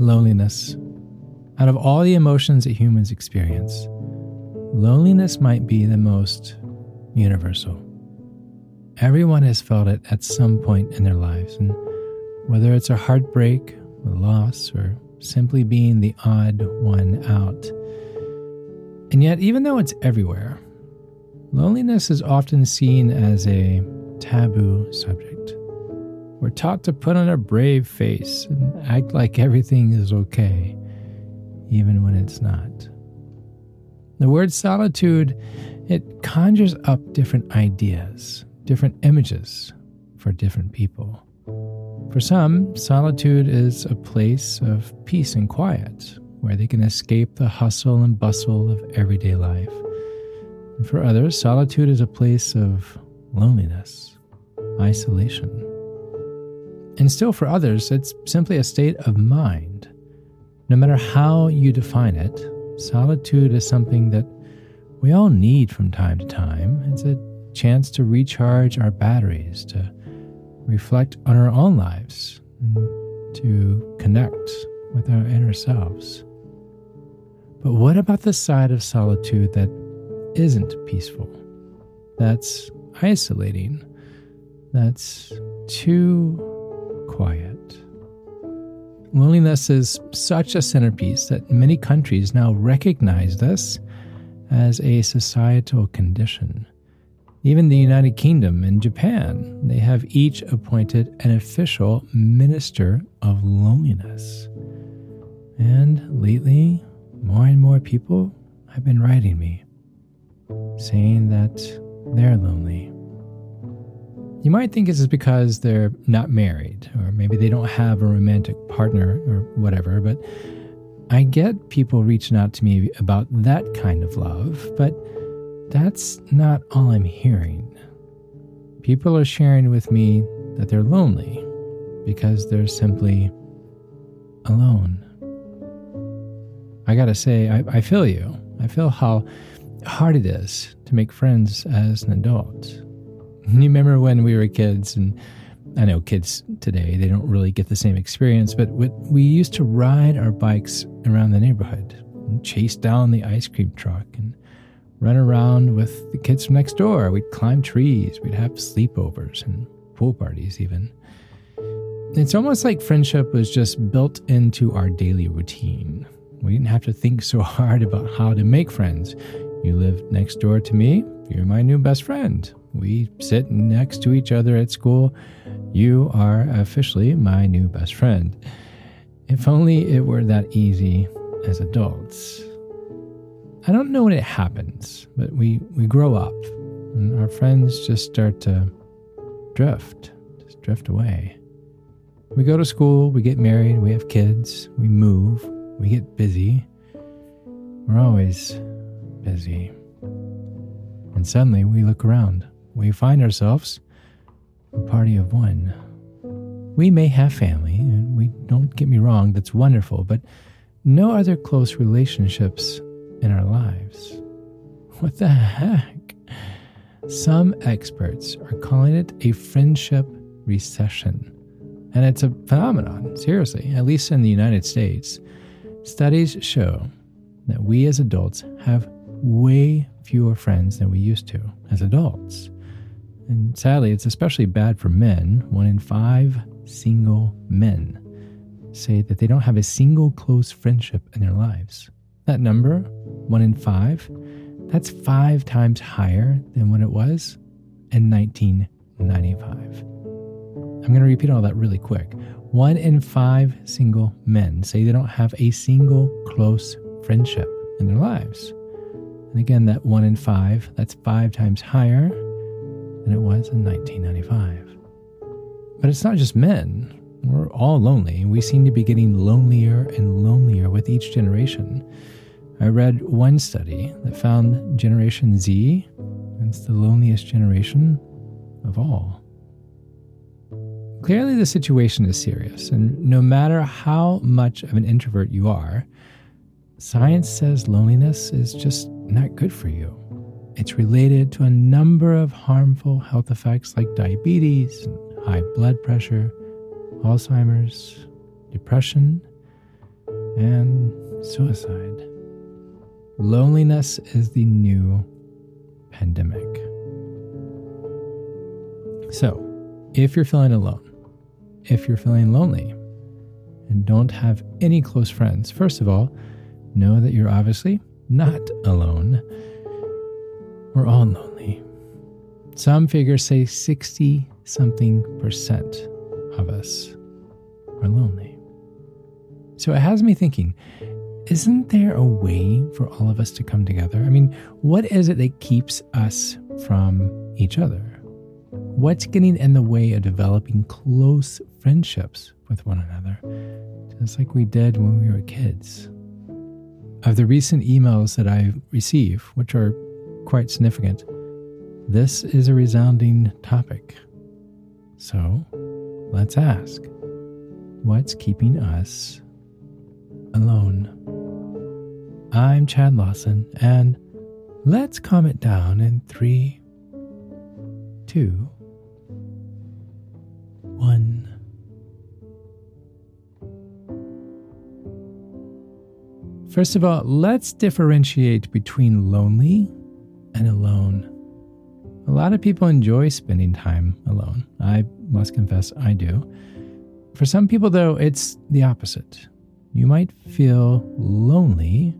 loneliness. Out of all the emotions that humans experience, loneliness might be the most universal. Everyone has felt it at some point in their lives, and whether it's a heartbreak, a loss, or simply being the odd one out. And yet, even though it's everywhere, loneliness is often seen as a taboo subject. We're taught to put on a brave face and act like everything is okay, even when it's not. The word solitude, it conjures up different ideas, different images for different people. For some, solitude is a place of peace and quiet, where they can escape the hustle and bustle of everyday life. And for others, solitude is a place of loneliness, isolation. And still, for others, it's simply a state of mind. No matter how you define it, solitude is something that we all need from time to time. It's a chance to recharge our batteries, to reflect on our own lives, to connect with our inner selves. But what about the side of solitude that isn't peaceful? That's isolating. That's too quiet. Loneliness is such a centerpiece that many countries now recognize this as a societal condition. Even the United Kingdom and Japan, they have each appointed an official minister of loneliness. And lately, more and more people have been writing me saying that they're lonely. You might think is because they're not married, or maybe they don't have a romantic partner, or whatever, but I get people reaching out to me about that kind of love, but that's not all I'm hearing. People are sharing with me that they're lonely because they're simply alone. I gotta say, I, I feel you. I feel how hard it is to make friends as an adult. You remember when we were kids, and I know kids today, they don't really get the same experience, but we used to ride our bikes around the neighborhood and chase down the ice cream truck and run around with the kids from next door. We'd climb trees, we'd have sleepovers and pool parties, even. It's almost like friendship was just built into our daily routine. We didn't have to think so hard about how to make friends. You live next door to me, you're my new best friend. We sit next to each other at school. You are officially my new best friend. If only it were that easy as adults. I don't know when it happens, but we, we grow up and our friends just start to drift, just drift away. We go to school, we get married, we have kids, we move, we get busy. We're always busy. And suddenly we look around we find ourselves a party of one. We may have family, and we don't get me wrong, that's wonderful, but no other close relationships in our lives. What the heck? Some experts are calling it a friendship recession. And it's a phenomenon, seriously, at least in the United States. Studies show that we as adults have way fewer friends than we used to as adults. And sadly, it's especially bad for men. One in five single men say that they don't have a single close friendship in their lives. That number, one in five, that's five times higher than what it was in 1995. I'm going to repeat all that really quick. One in five single men say they don't have a single close friendship in their lives. And again, that one in five, that's five times higher than it was in 1995. But it's not just men. We're all lonely. We seem to be getting lonelier and lonelier with each generation. I read one study that found Generation Z is the loneliest generation of all. Clearly, the situation is serious, and no matter how much of an introvert you are, science says loneliness is just not good for you. It's related to a number of harmful health effects like diabetes, high blood pressure, Alzheimer's, depression, and suicide. Loneliness is the new pandemic. So, if you're feeling alone, if you're feeling lonely, and don't have any close friends, first of all, know that you're obviously not alone. We're all lonely. Some figures say 60 something percent of us are lonely. So it has me thinking isn't there a way for all of us to come together? I mean, what is it that keeps us from each other? What's getting in the way of developing close friendships with one another, just like we did when we were kids? Of the recent emails that I receive, which are quite significant, this is a resounding topic. So let's ask what's keeping us alone? I'm Chad Lawson, and let's calm it down in three, two, one. First of all, let's differentiate between lonely and alone. A lot of people enjoy spending time alone. I must confess, I do. For some people, though, it's the opposite. You might feel lonely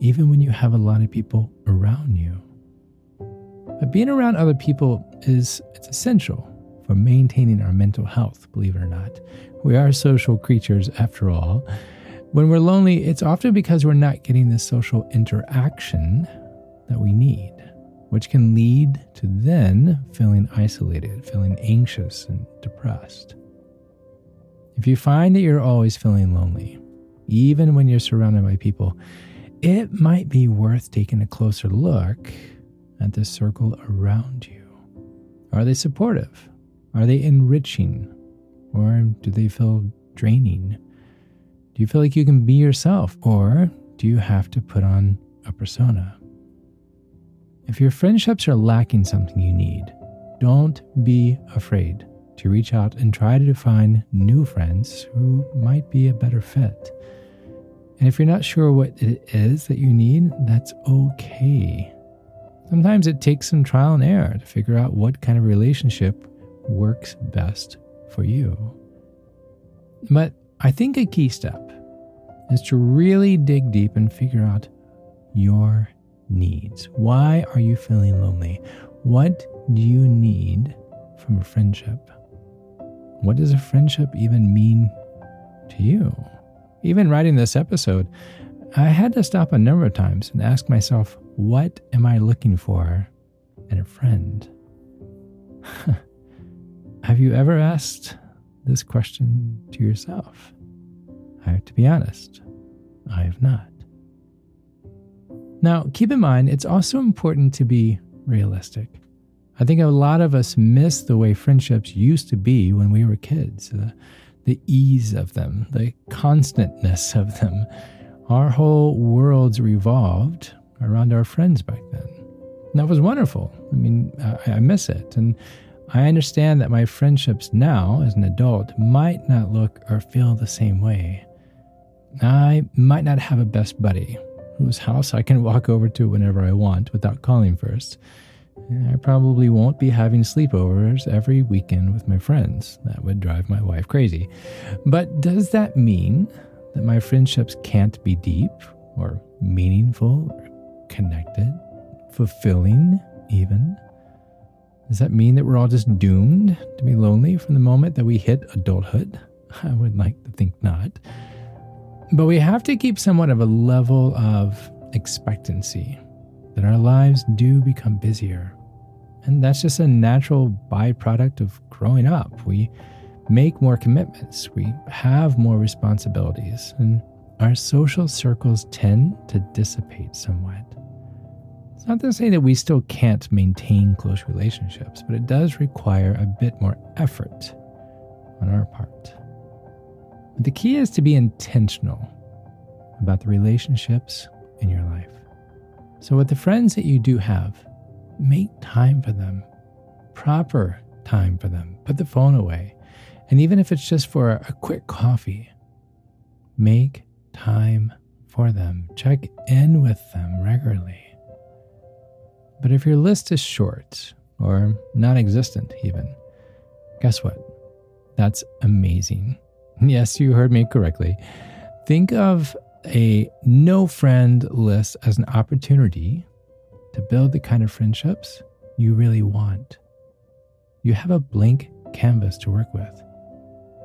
even when you have a lot of people around you. But being around other people is it's essential for maintaining our mental health, believe it or not. We are social creatures after all. When we're lonely, it's often because we're not getting the social interaction that we need, which can lead to then feeling isolated, feeling anxious and depressed. If you find that you're always feeling lonely, even when you're surrounded by people, it might be worth taking a closer look at the circle around you. Are they supportive? Are they enriching? Or do they feel draining? Do you feel like you can be yourself, or do you have to put on a persona? If your friendships are lacking something you need, don't be afraid to reach out and try to find new friends who might be a better fit. And if you're not sure what it is that you need, that's okay. Sometimes it takes some trial and error to figure out what kind of relationship works best for you. But I think a key step is to really dig deep and figure out your needs. Why are you feeling lonely? What do you need from a friendship? What does a friendship even mean to you? Even writing this episode, I had to stop a number of times and ask myself, what am I looking for in a friend? Have you ever asked this question to yourself? I have to be honest, I have not. Now, keep in mind, it's also important to be realistic. I think a lot of us miss the way friendships used to be when we were kids, the, the ease of them, the constantness of them. Our whole worlds revolved around our friends back then. And that was wonderful. I mean, I, I miss it. And I understand that my friendships now, as an adult, might not look or feel the same way. I might not have a best buddy whose house I can walk over to whenever I want without calling first. I probably won't be having sleepovers every weekend with my friends. That would drive my wife crazy. But does that mean that my friendships can't be deep or meaningful or connected, fulfilling even? Does that mean that we're all just doomed to be lonely from the moment that we hit adulthood? I would like to think not. But we have to keep somewhat of a level of expectancy that our lives do become busier. And that's just a natural byproduct of growing up. We make more commitments, we have more responsibilities, and our social circles tend to dissipate somewhat. It's not to say that we still can't maintain close relationships, but it does require a bit more effort on our part. But the key is to be intentional about the relationships in your life. So, with the friends that you do have, make time for them, proper time for them. Put the phone away. And even if it's just for a quick coffee, make time for them. Check in with them regularly. But if your list is short or non existent, even, guess what? That's amazing. Yes, you heard me correctly. Think of a no friend list as an opportunity to build the kind of friendships you really want. You have a blank canvas to work with.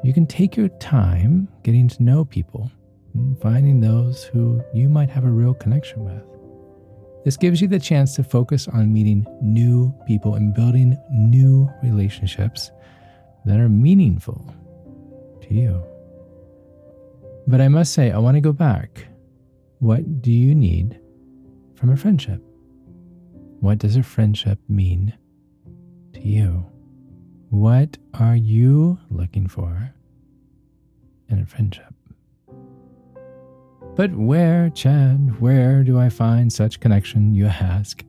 You can take your time getting to know people and finding those who you might have a real connection with. This gives you the chance to focus on meeting new people and building new relationships that are meaningful to you. But I must say, I want to go back. What do you need from a friendship? What does a friendship mean to you? What are you looking for in a friendship? But where, Chad, where do I find such connection, you ask?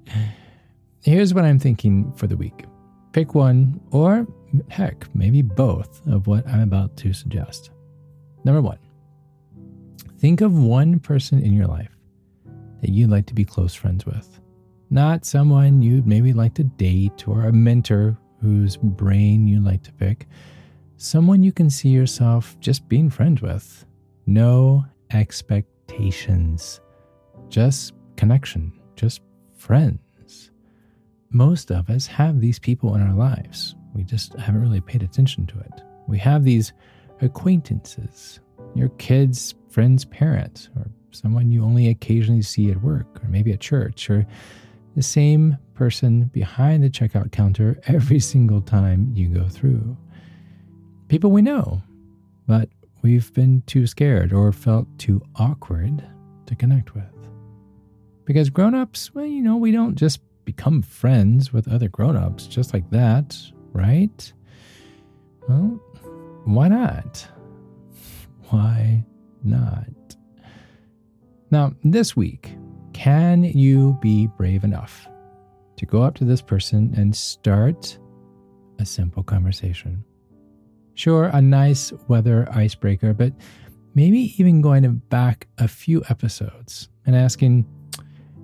Here's what I'm thinking for the week. Pick one, or heck, maybe both of what I'm about to suggest. Number one, think of one person in your life that you'd like to be close friends with. Not someone you'd maybe like to date or a mentor whose brain you'd like to pick. Someone you can see yourself just being friends with. No expectations expectations, just connection, just friends. Most of us have these people in our lives. We just haven't really paid attention to it. We have these acquaintances, your kids' friend's parents, or someone you only occasionally see at work, or maybe at church, or the same person behind the checkout counter every single time you go through. People we know, but we've been too scared or felt too awkward to connect with. Because grown ups, well, you know, we don't just become friends with other grown ups just like that, right? Well, why not? Why not? Now, this week, can you be brave enough to go up to this person and start a simple conversation? Sure, a nice weather icebreaker, but maybe even going back a few episodes and asking,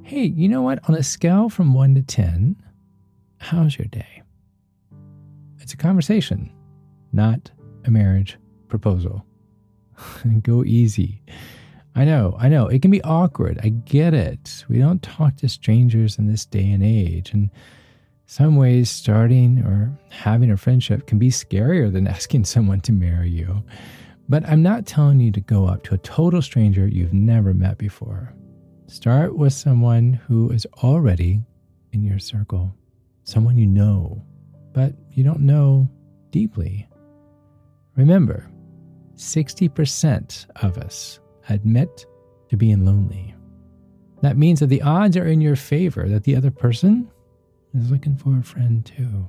hey, you know what? On a scale from one to 10, how's your day? It's a conversation, not a marriage proposal. Go easy. I know, I know. It can be awkward. I get it. We don't talk to strangers in this day and age. And some ways, starting or having a friendship can be scarier than asking someone to marry you. But I'm not telling you to go up to a total stranger you've never met before. Start with someone who is already in your circle, someone you know, but you don't know deeply. Remember, 60% of us admit to being lonely. That means that the odds are in your favor that the other person is looking for a friend too.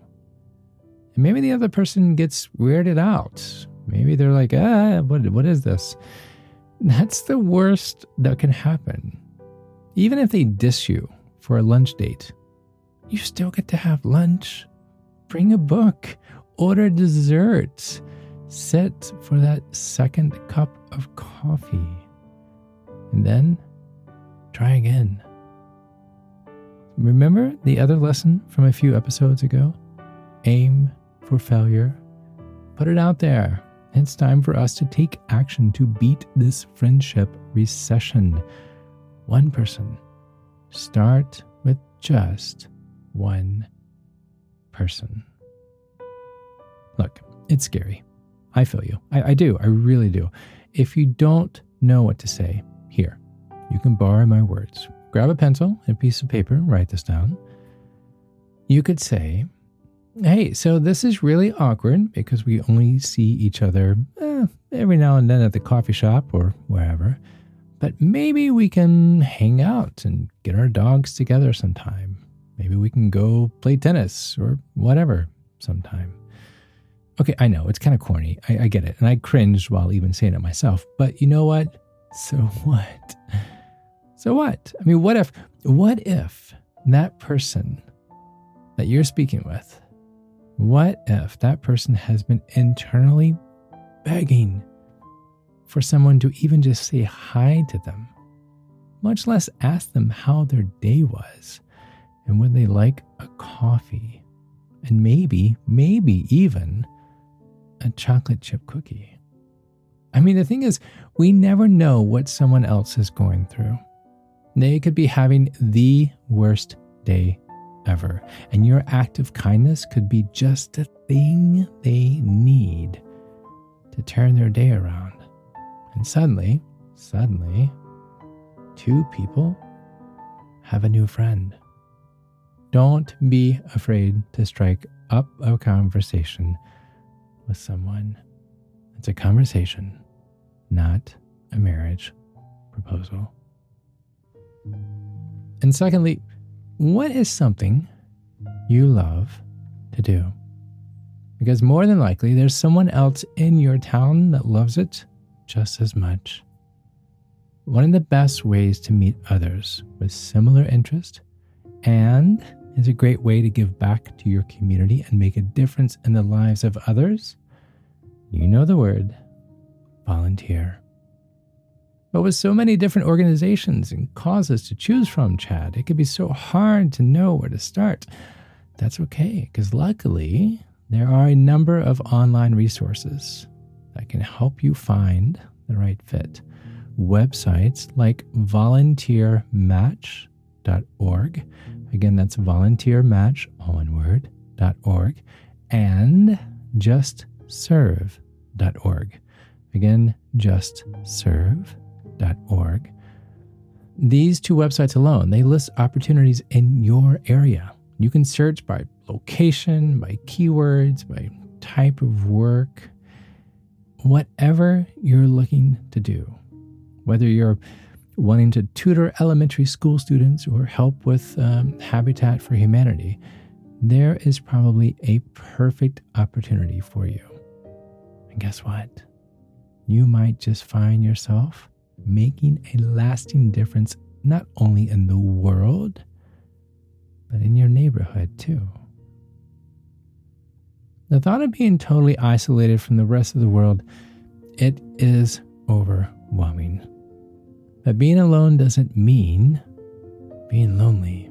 And maybe the other person gets weirded out. Maybe they're like, ah, what, what is this? That's the worst that can happen. Even if they diss you for a lunch date, you still get to have lunch. Bring a book, order desserts, sit for that second cup of coffee, and then try again. Remember the other lesson from a few episodes ago? Aim for failure. Put it out there. It's time for us to take action to beat this friendship recession. One person. Start with just one person. Look, it's scary. I feel you. I, I, do. I really do. If you don't know what to say, here, you can borrow my words grab a pencil and a piece of paper, write this down. You could say, Hey, so this is really awkward because we only see each other eh, every now and then at the coffee shop or wherever. But maybe we can hang out and get our dogs together sometime. Maybe we can go play tennis or whatever sometime. Okay, I know it's kind of corny. I, I get it. And I cringed while even saying it myself. But you know what? So what? So what? I mean, what if, what if that person that you're speaking with, what if that person has been internally begging for someone to even just say hi to them, much less ask them how their day was and would they like a coffee and maybe, maybe even a chocolate chip cookie. I mean, the thing is, we never know what someone else is going through. They could be having the worst day ever, and your act of kindness could be just the thing they need to turn their day around. And suddenly, suddenly, two people have a new friend. Don't be afraid to strike up a conversation with someone. It's a conversation, not a marriage proposal. And secondly, what is something you love to do? Because more than likely, there's someone else in your town that loves it just as much. One of the best ways to meet others with similar interest and is a great way to give back to your community and make a difference in the lives of others. You know the word volunteer. But with so many different organizations and causes to choose from, Chad, it can be so hard to know where to start. That's okay, because luckily, there are a number of online resources that can help you find the right fit. Websites like volunteermatch.org. Again, that's volunteermatch, all one word, .org, and justserve.org. Again, justserve.org. These two websites alone, they list opportunities in your area. You can search by location, by keywords, by type of work, whatever you're looking to do. Whether you're wanting to tutor elementary school students or help with um, Habitat for Humanity, there is probably a perfect opportunity for you. And guess what? You might just find yourself making a lasting difference not only in the world, but in your neighborhood too. The thought of being totally isolated from the rest of the world, it is overwhelming. But being alone doesn't mean being lonely.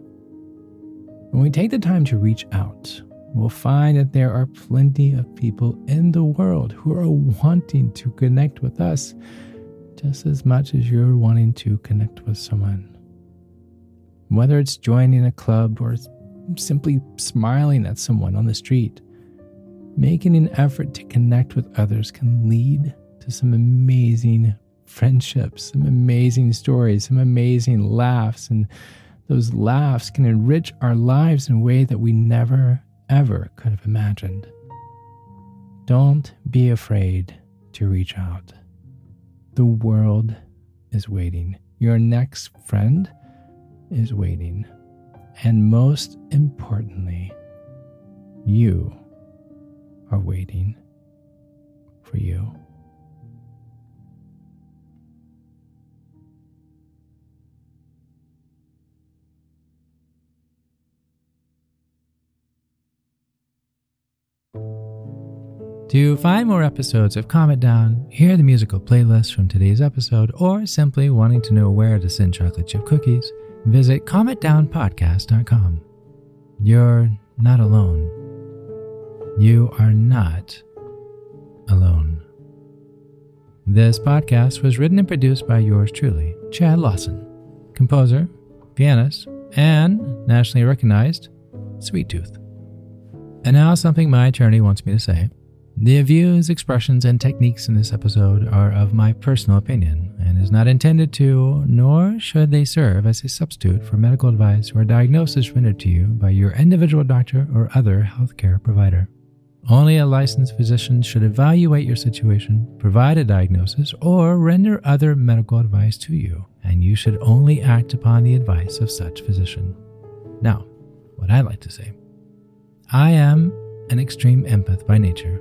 When we take the time to reach out, we'll find that there are plenty of people in the world who are wanting to connect with us just as much as you're wanting to connect with someone. Whether it's joining a club or simply smiling at someone on the street, making an effort to connect with others can lead to some amazing friendships, some amazing stories, some amazing laughs. And those laughs can enrich our lives in a way that we never, ever could have imagined. Don't be afraid to reach out. The world is waiting. Your next friend is waiting. And most importantly, you are waiting for you. To find more episodes of Calm It Down, hear the musical playlist from today's episode, or simply wanting to know where to send chocolate chip cookies, visit calmitdownpodcast.com. You're not alone. You are not alone. This podcast was written and produced by yours truly, Chad Lawson, composer, pianist, and nationally recognized Sweet Tooth. And now, something my attorney wants me to say. The views, expressions, and techniques in this episode are of my personal opinion and is not intended to, nor should they serve as a substitute for medical advice or diagnosis rendered to you by your individual doctor or other healthcare provider. Only a licensed physician should evaluate your situation, provide a diagnosis, or render other medical advice to you, and you should only act upon the advice of such physician. Now, what I'd like to say I am an extreme empath by nature